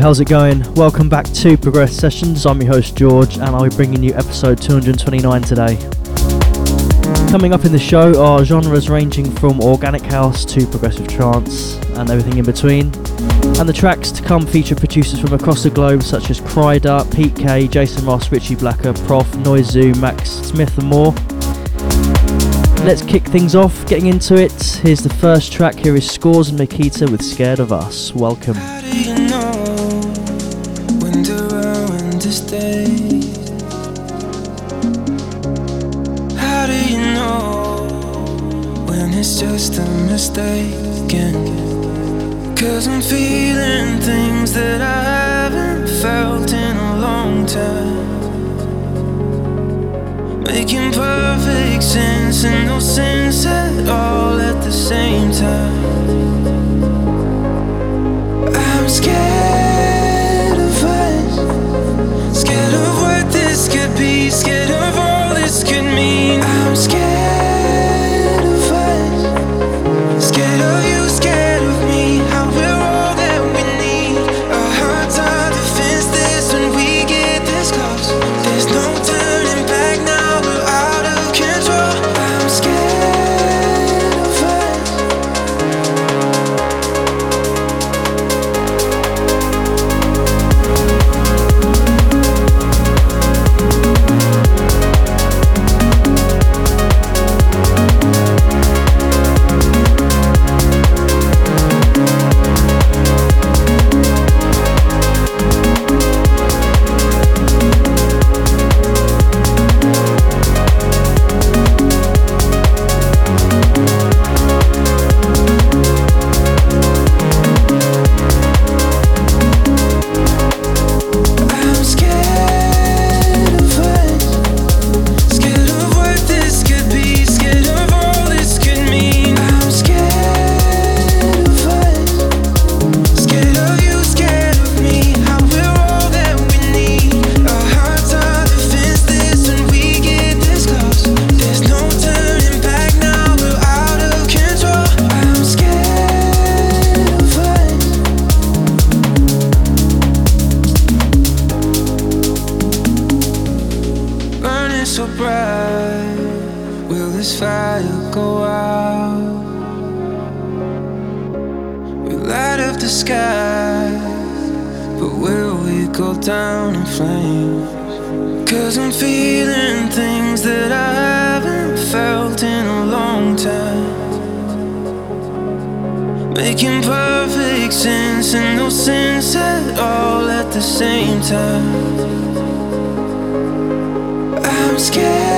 How's it going? Welcome back to Progress Sessions. I'm your host George, and I'll be bringing you episode 229 today. Coming up in the show are genres ranging from organic house to progressive trance and everything in between. And the tracks to come feature producers from across the globe such as Kryder, Pete K, Jason Ross, Richie Blacker, PROFF, Noizu, Max Smith, and more. Let's kick things off, getting into it. Here's the first track. Here is Scores and Makita with Scared of Us. Welcome. It's just a mistake Cause I'm feeling things that I haven't felt in a long time. Making perfect sense and no sense at all at the same time. I'm scared be, scared of all this could mean. I'm scared. Oh, skies, but will we go down in flames? Cause I'm feeling things that I haven't felt in a long time. Making perfect sense and no sense at all at the same time. I'm scared.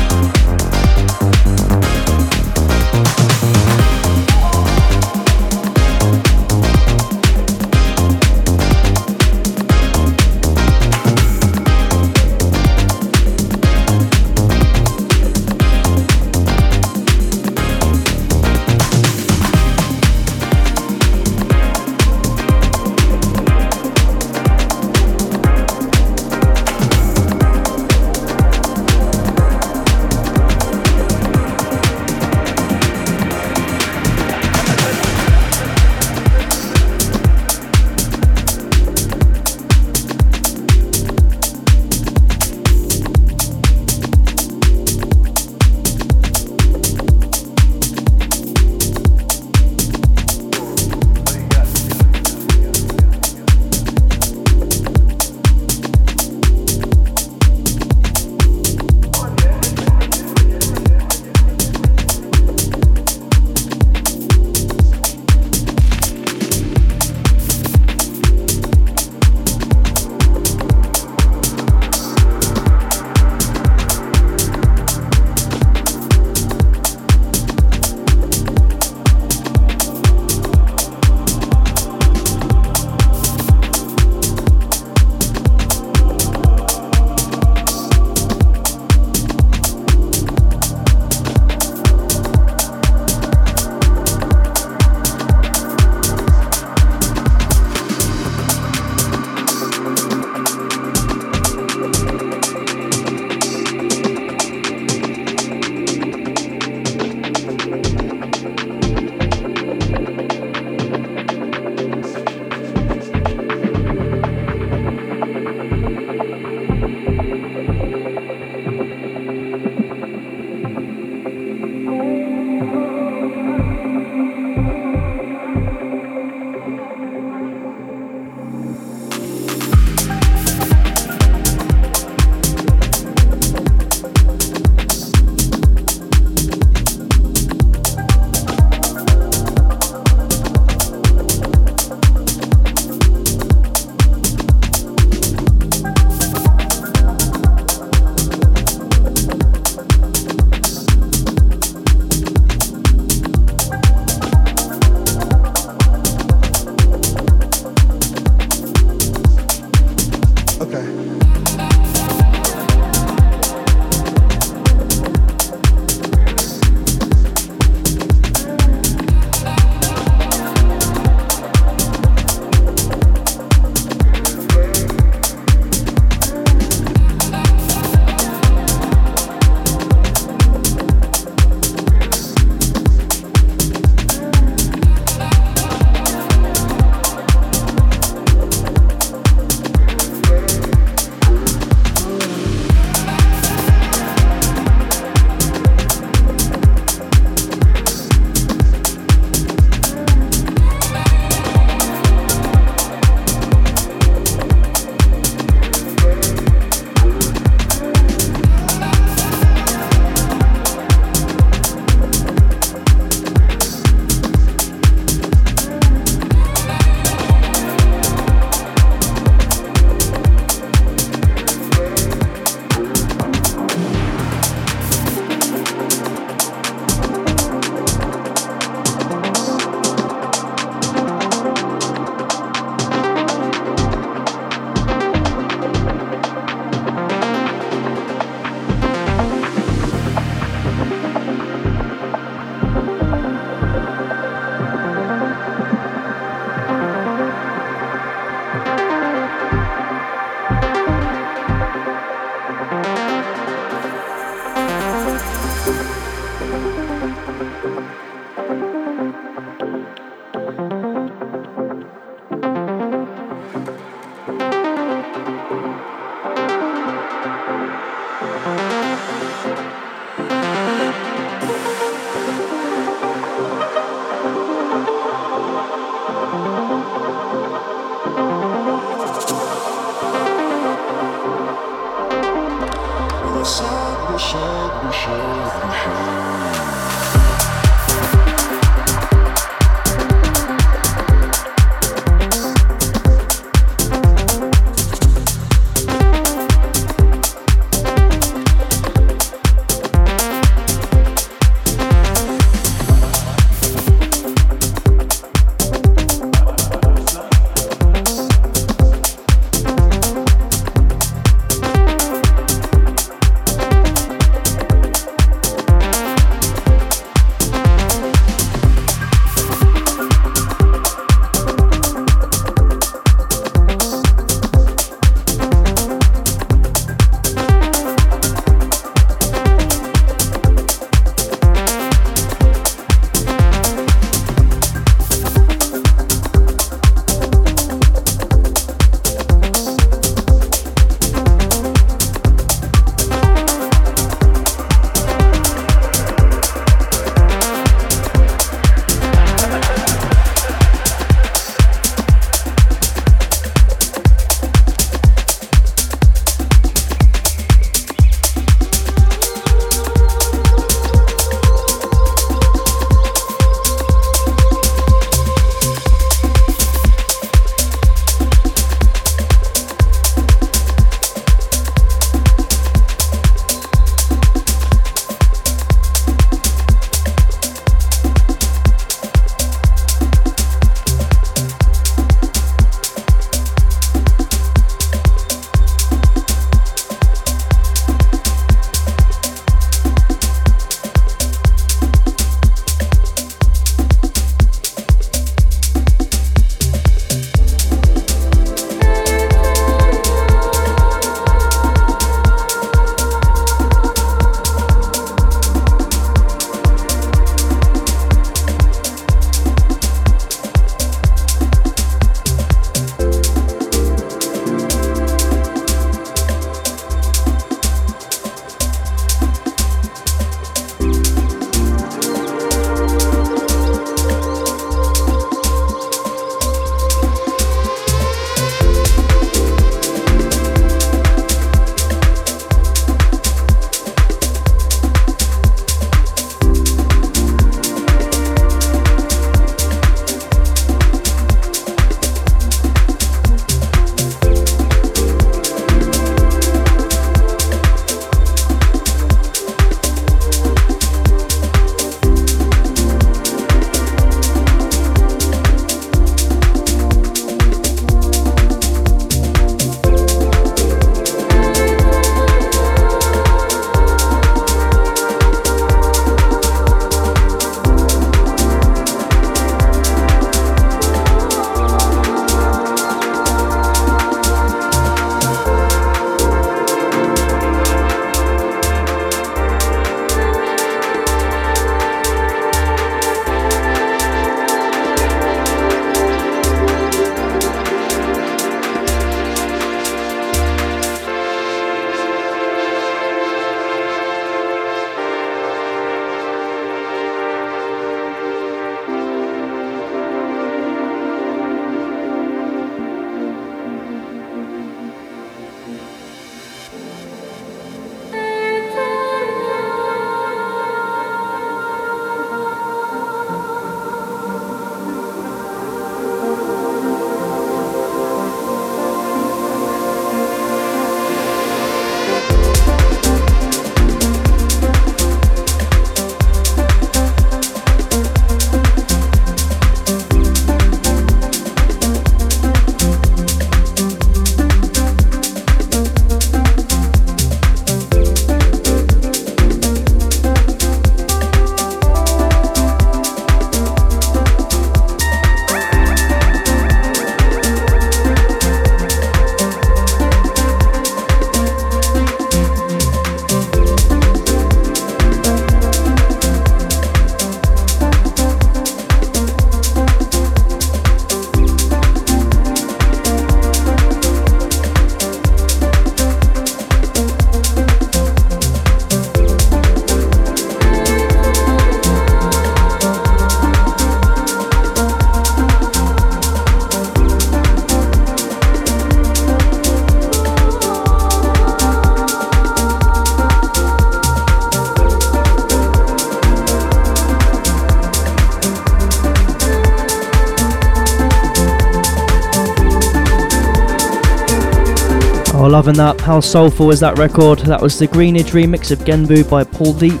Loving that. How soulful is that record? That was the Greenidge remix of Genbu by Paul Deep.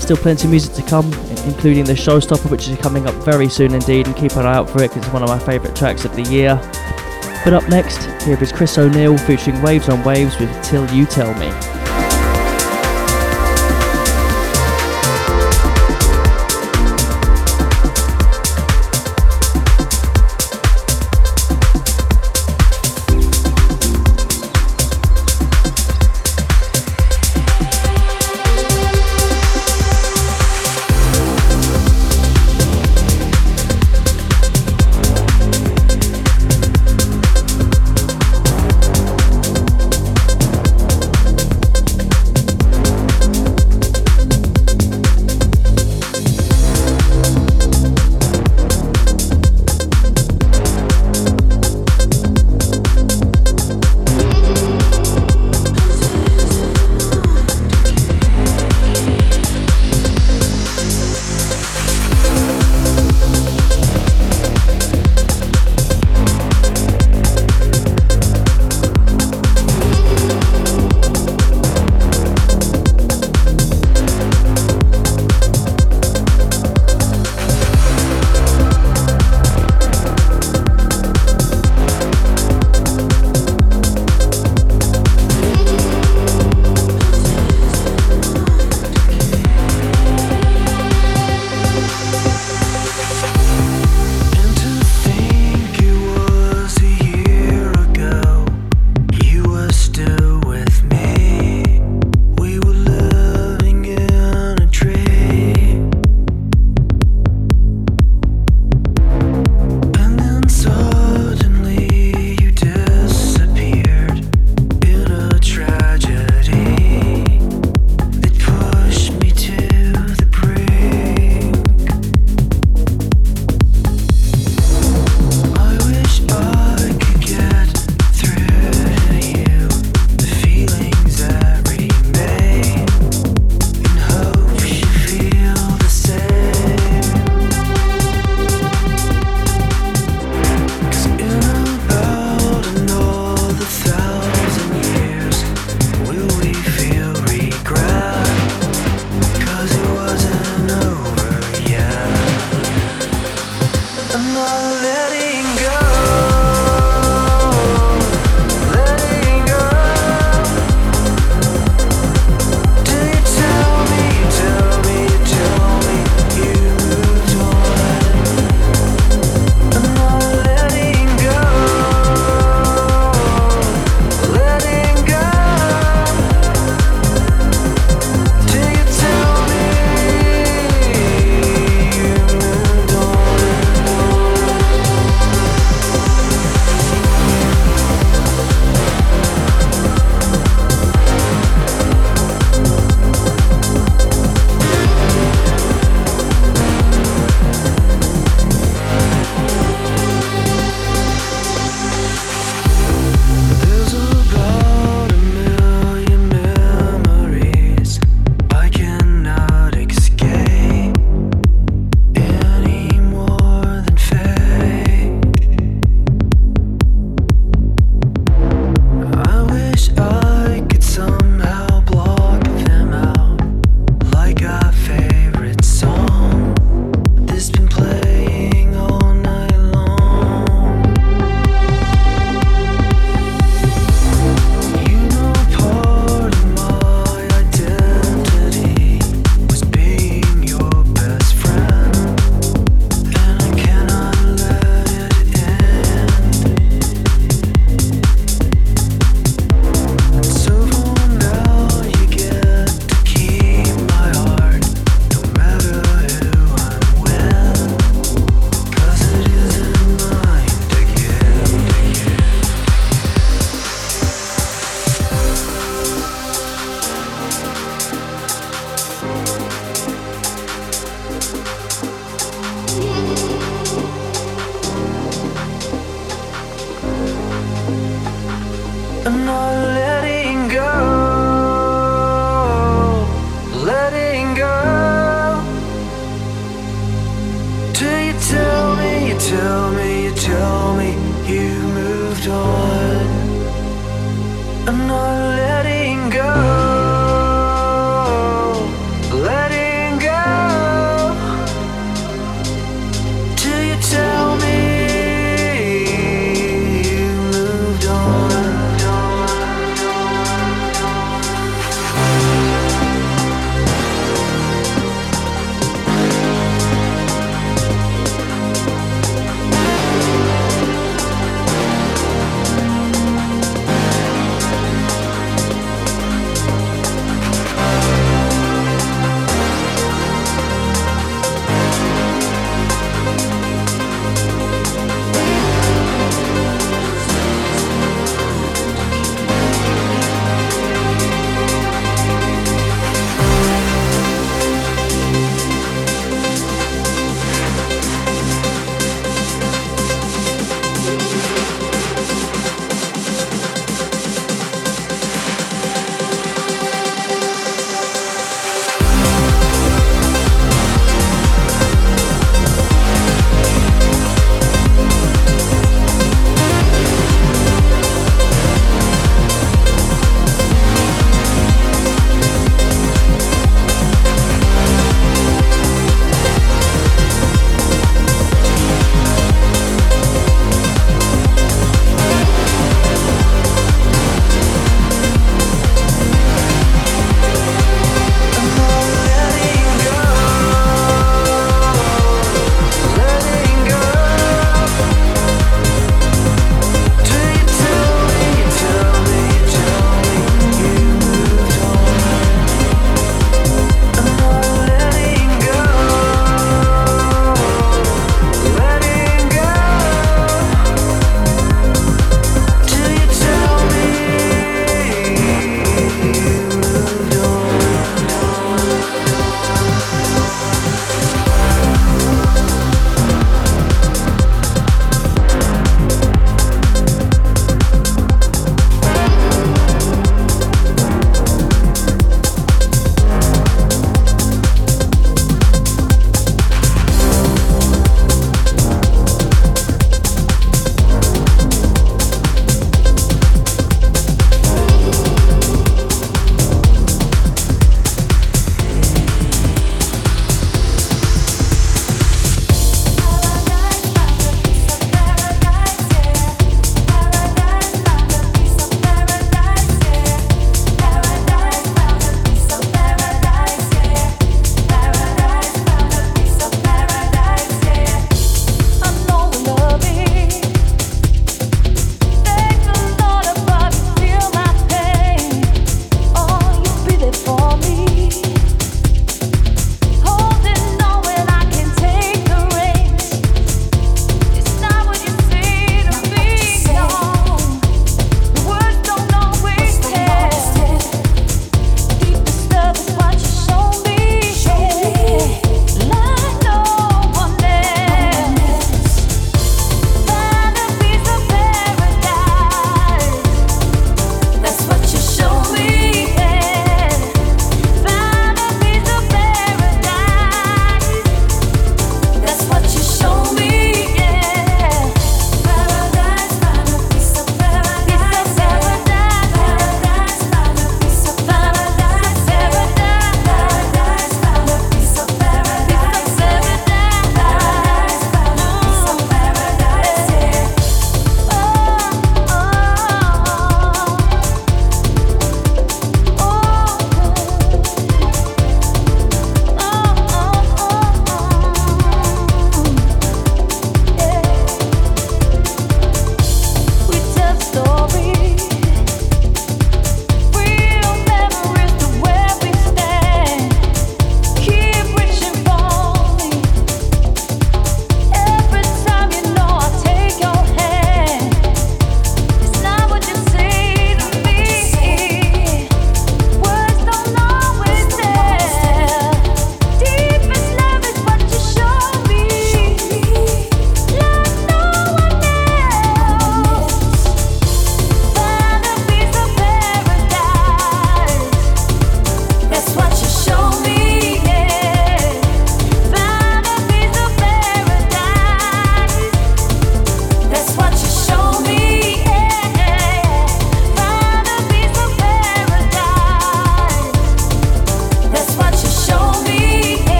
Still plenty of music to come, including the Showstopper, which is coming up very soon indeed, and keep an eye out for it because it's one of my favourite tracks of the year. But up next, here is Chris O'Neill featuring Waves on Waves with Till You Tell Me.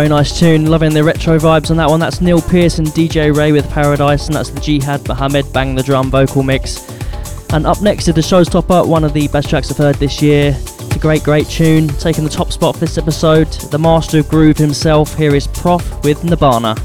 Very nice tune. Loving the retro vibes on that one. That's Neil Pearce and DJ Ray with Paradise, and that's the Jihad Mohammed Bang the Drum vocal mix. And up next is the showstopper, one of the best tracks I've heard this year. It's a great, great tune. Taking the top spot for this episode, the master of groove himself. Here is PROFF with Nirvana.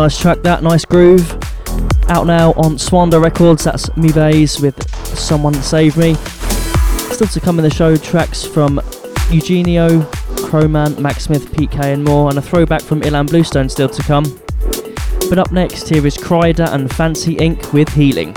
Nice track, that nice groove. Out now on Suanda Records. That's Me with Someone Save Me. Still to come in the show, tracks from Eugenio, Crowman, Max Smith, PK and more, and a throwback from Ilan Bluestone still to come. But up next, here is Kryder and Fancy Inc. with Healing.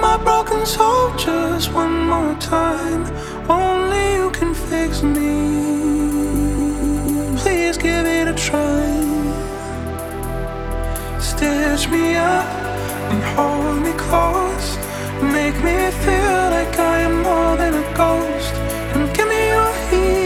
my broken soul just one more time. Only you can fix me. Please give it a try. Stitch me up and hold me close. Make me feel like I am more than a ghost. And give me your heat.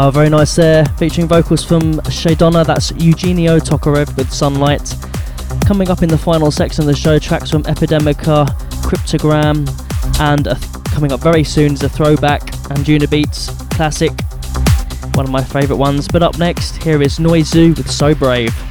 Uh, very nice there, featuring vocals from Shadonna, that's Eugenio Tokarev with Sunlight. Coming up in the final section of the show, tracks from Epidemica, Cryptogram, and coming up very soon is a throwback, and Juno Beats classic, one of my favourite ones. But up next, here is Noizu with So Brave.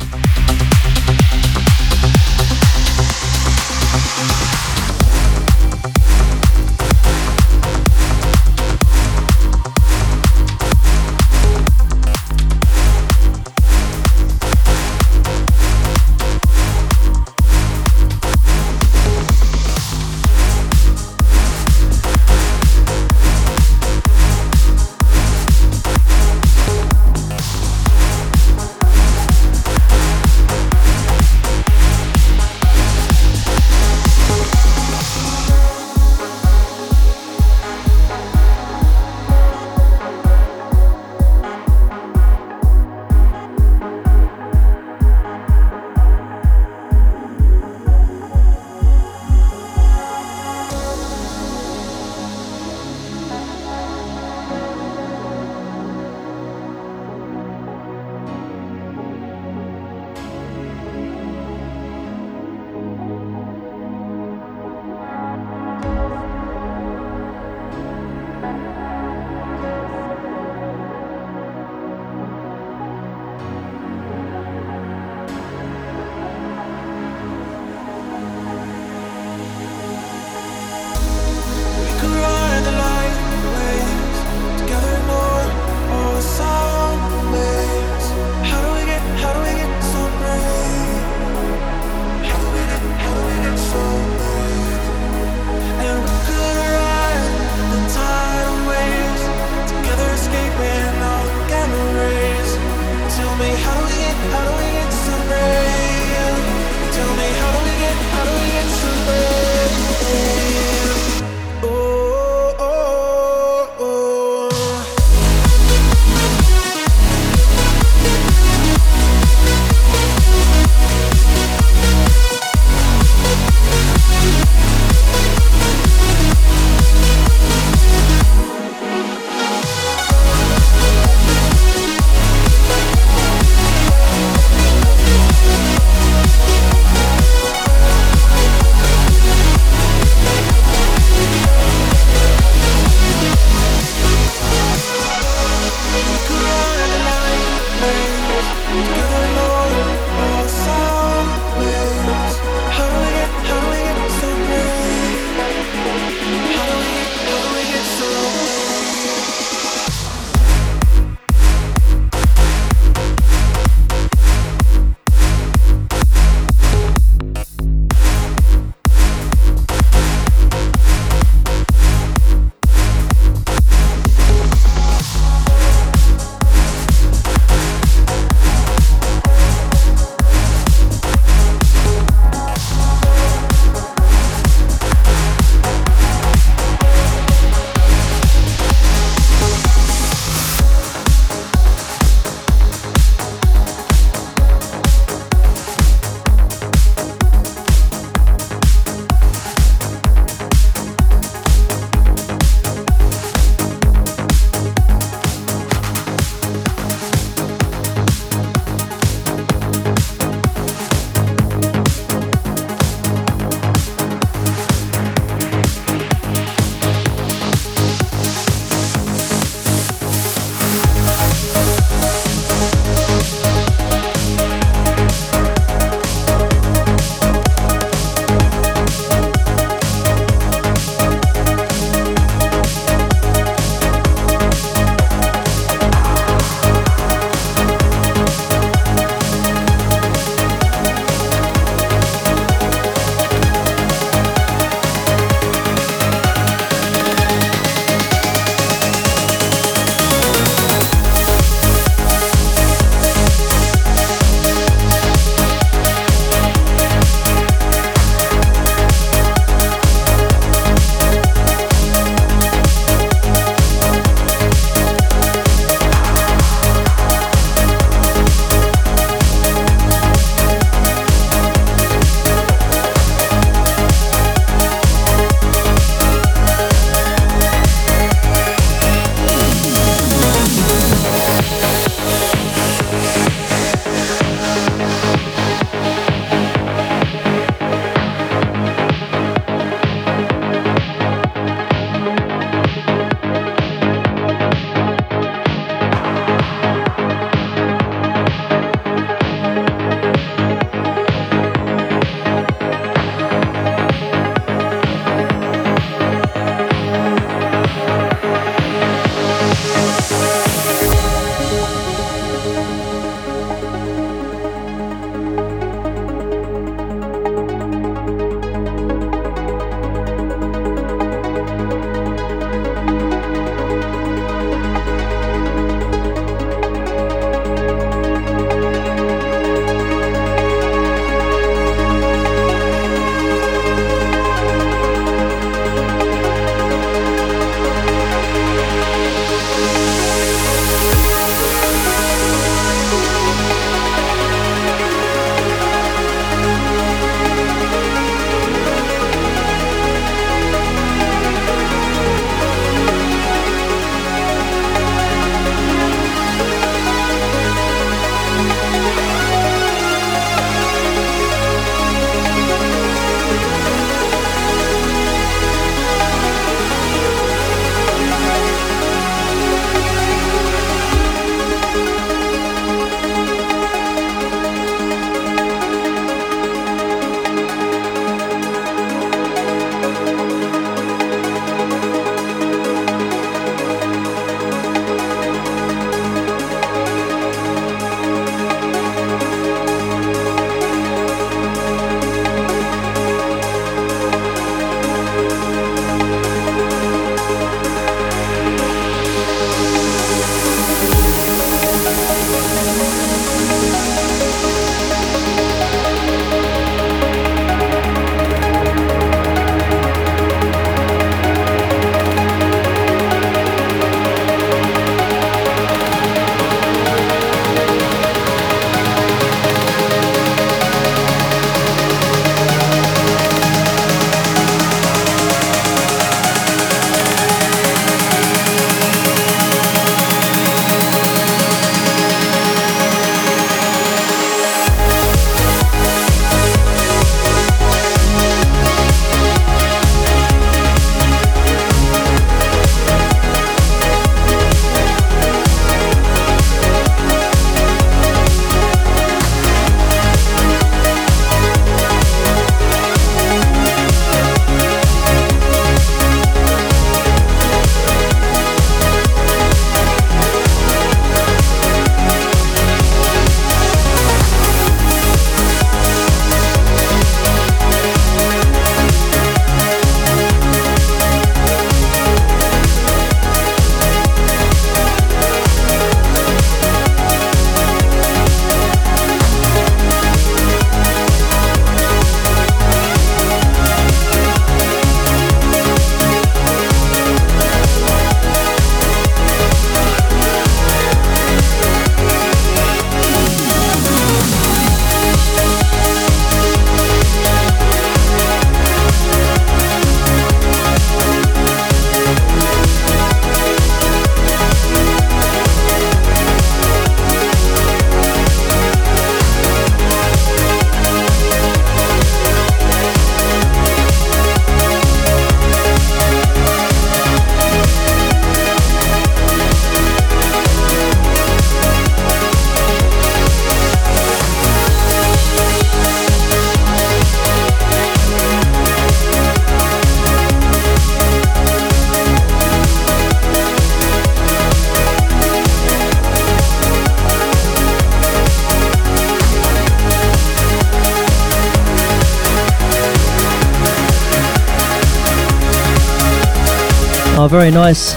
Very nice.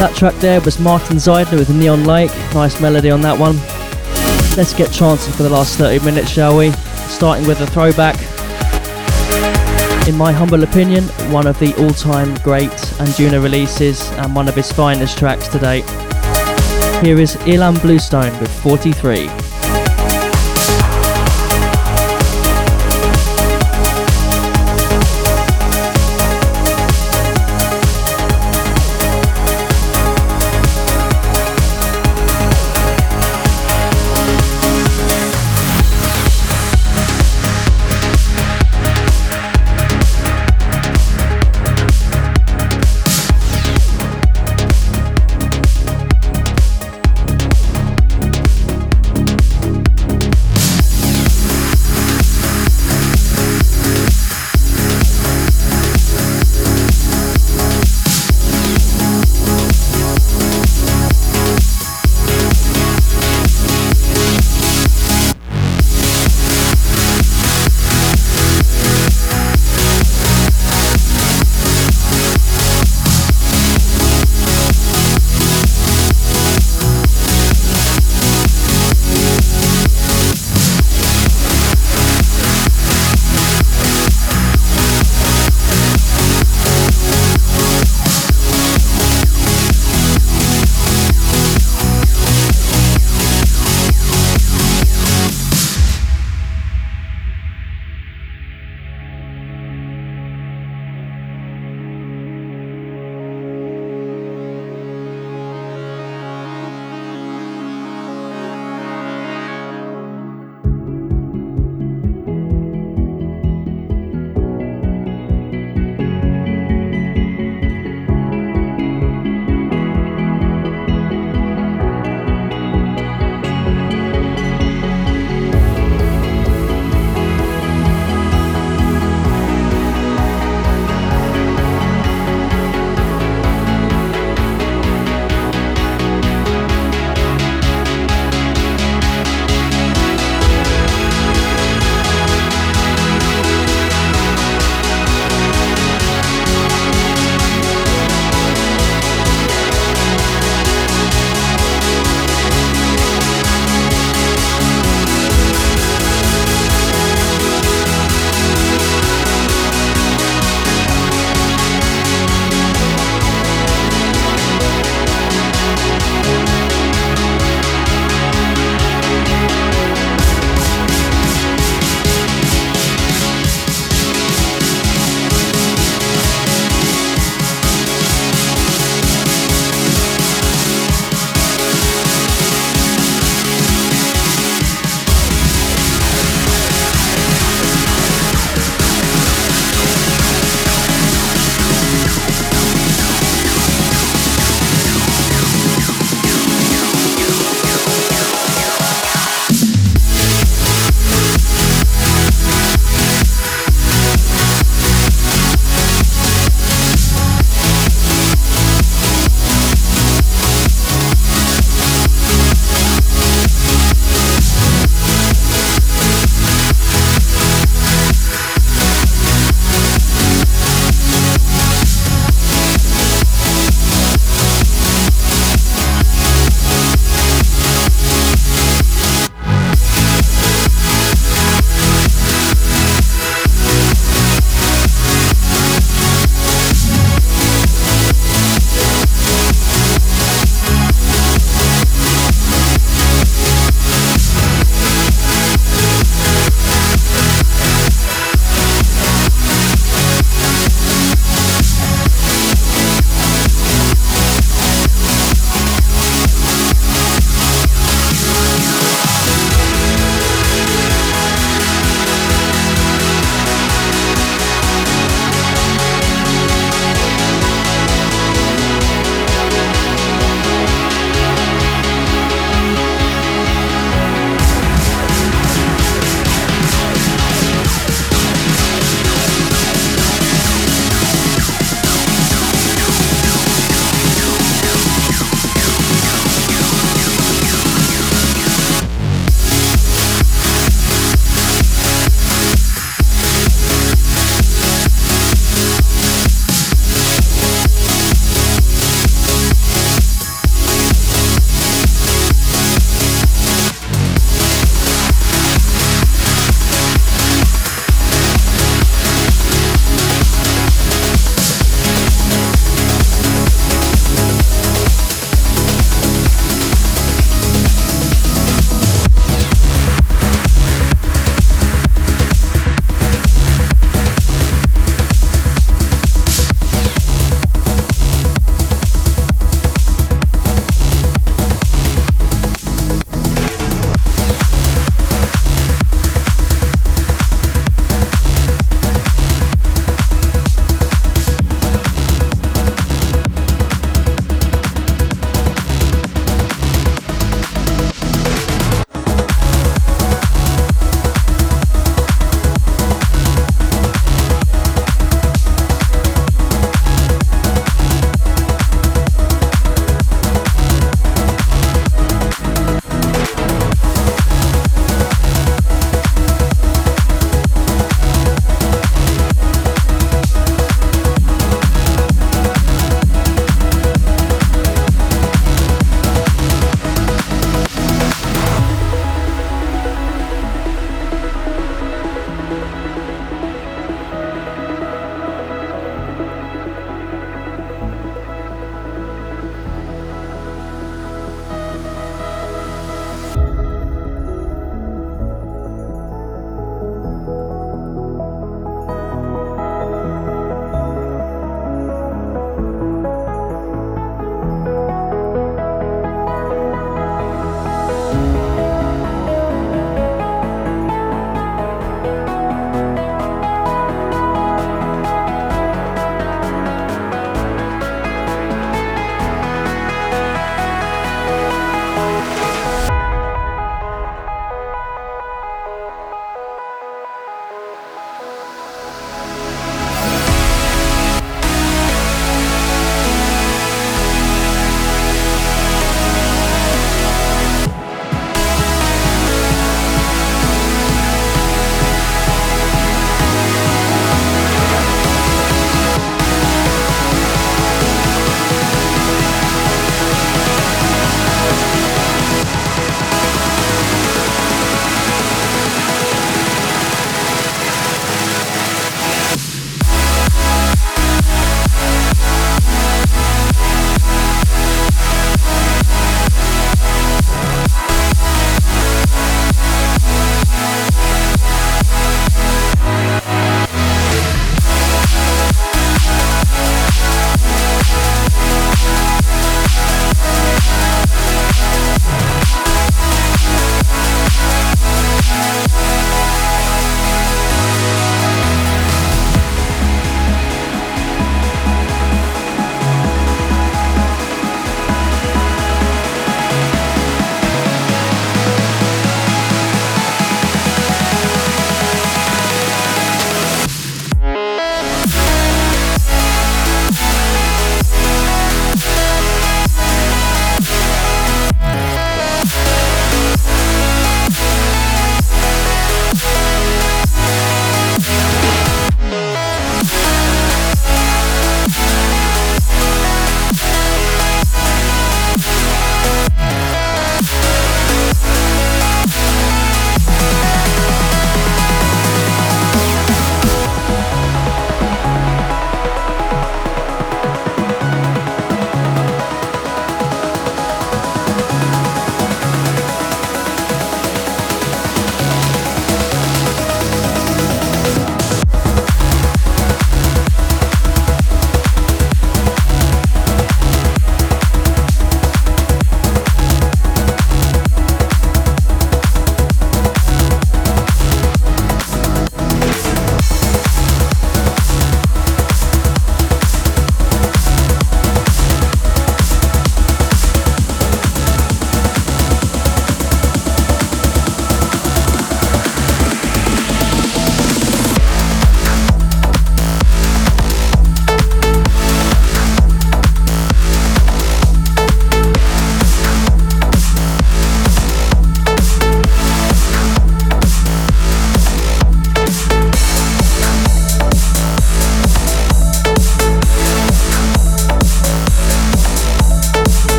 That track there was Martin Zeidler with Neon Lake. Nice melody on that one. Let's get chancing for the last 30 minutes, shall we? Starting with a throwback. In my humble opinion, one of the all-time great Anjuna releases and one of his finest tracks to date. Here is Ilan Bluestone with 43.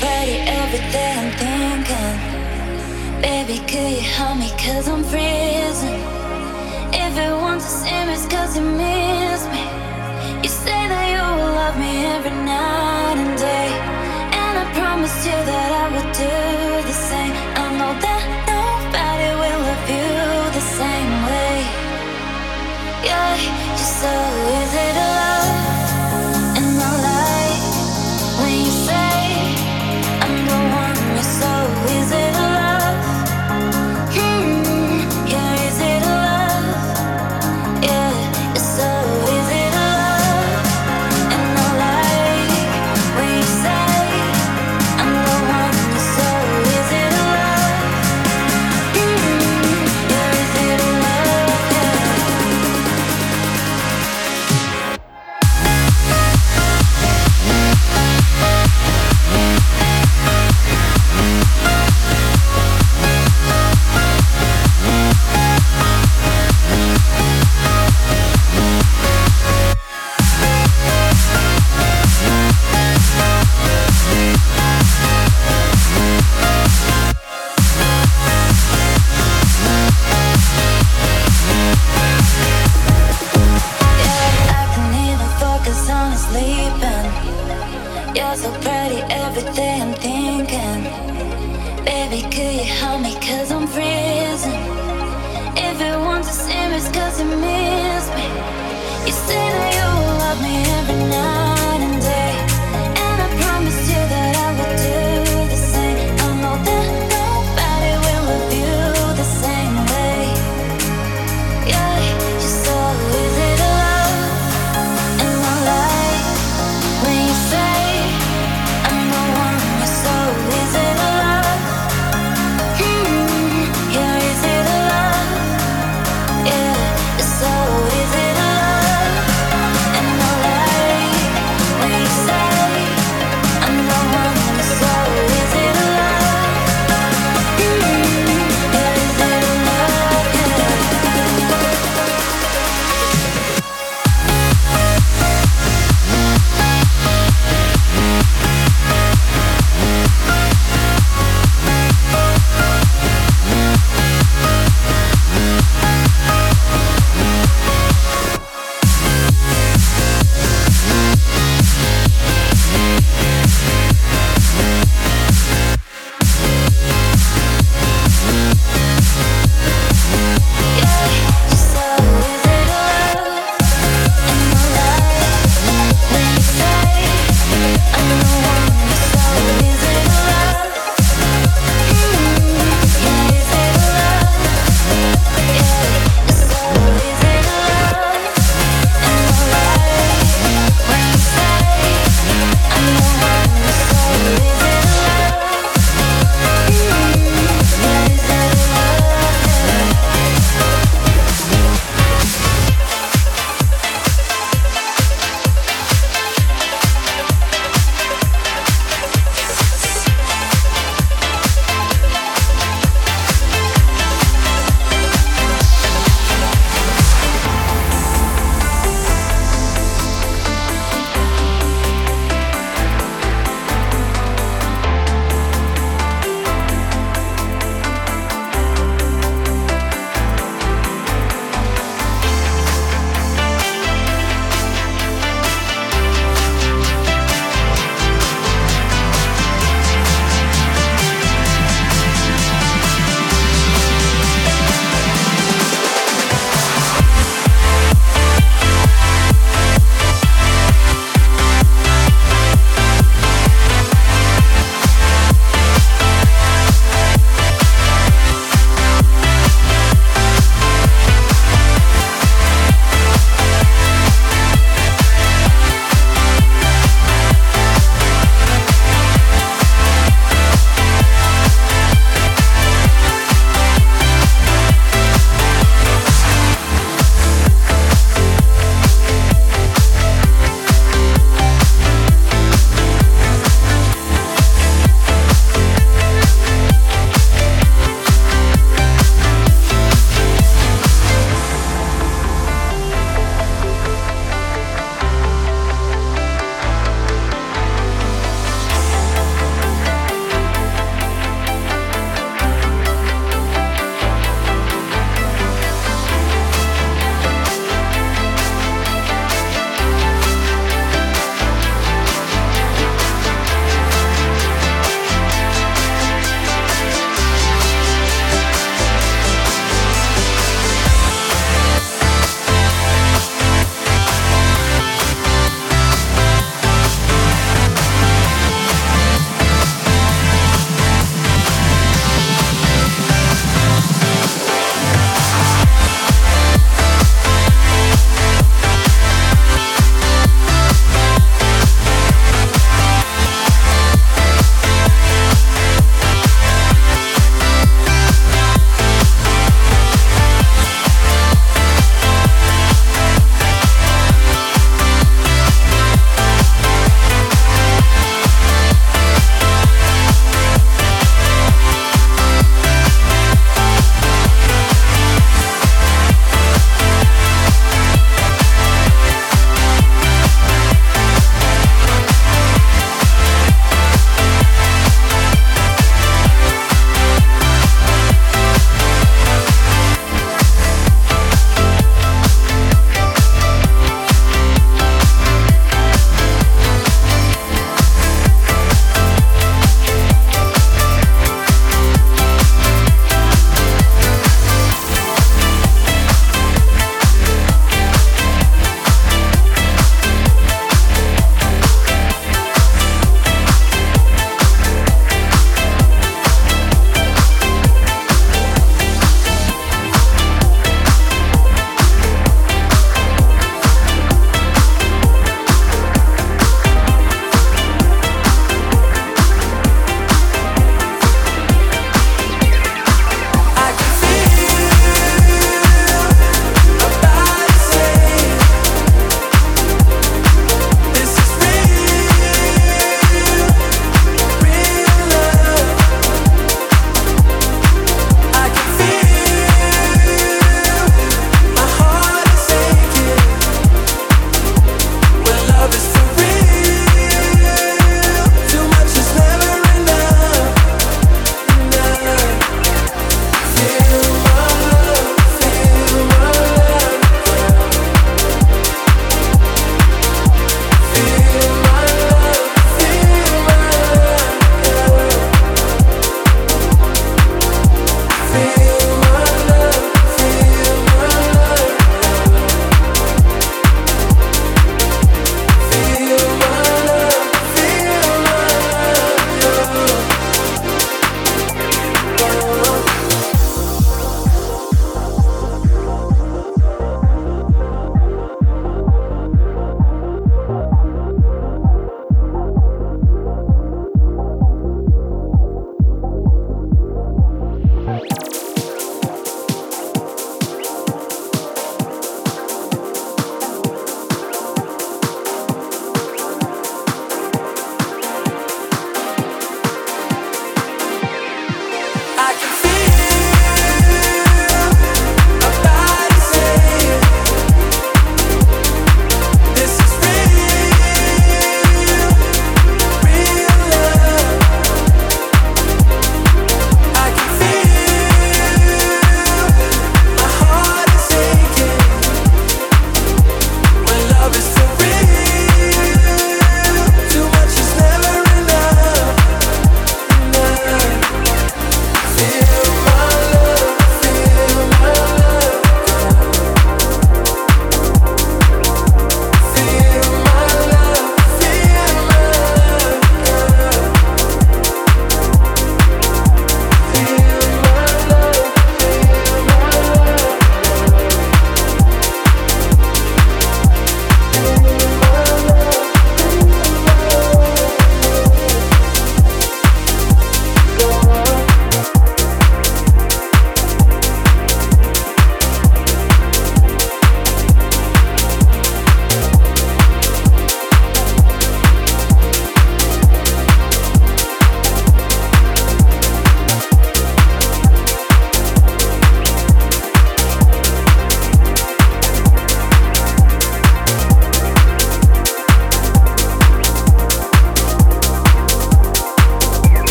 pretty every day I'm thinking Baby, could you help me? Cause I'm freezing. Everyone's just image cause you miss me. You say that you will love me every night and day. And I promise you that I will do the same. I know that nobody will love you the same way. Yeah, you're so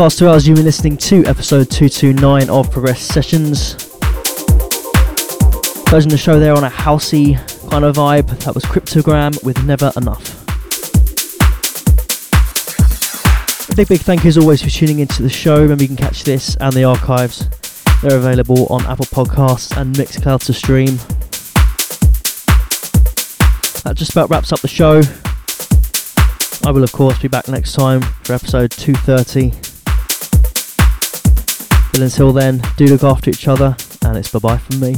past two hours, you've been listening to episode 229 of Progress Sessions. Closing the show there on a housey kind of vibe. That was Cryptogram with Never Enough. A big, big thank you as always for tuning into the show. Remember, you can catch this and the archives. They're available on Apple Podcasts and Mixcloud to stream. That just about wraps up the show. I will, of course, be back next time for episode 230. Until then, do look after each other, and it's bye bye from me.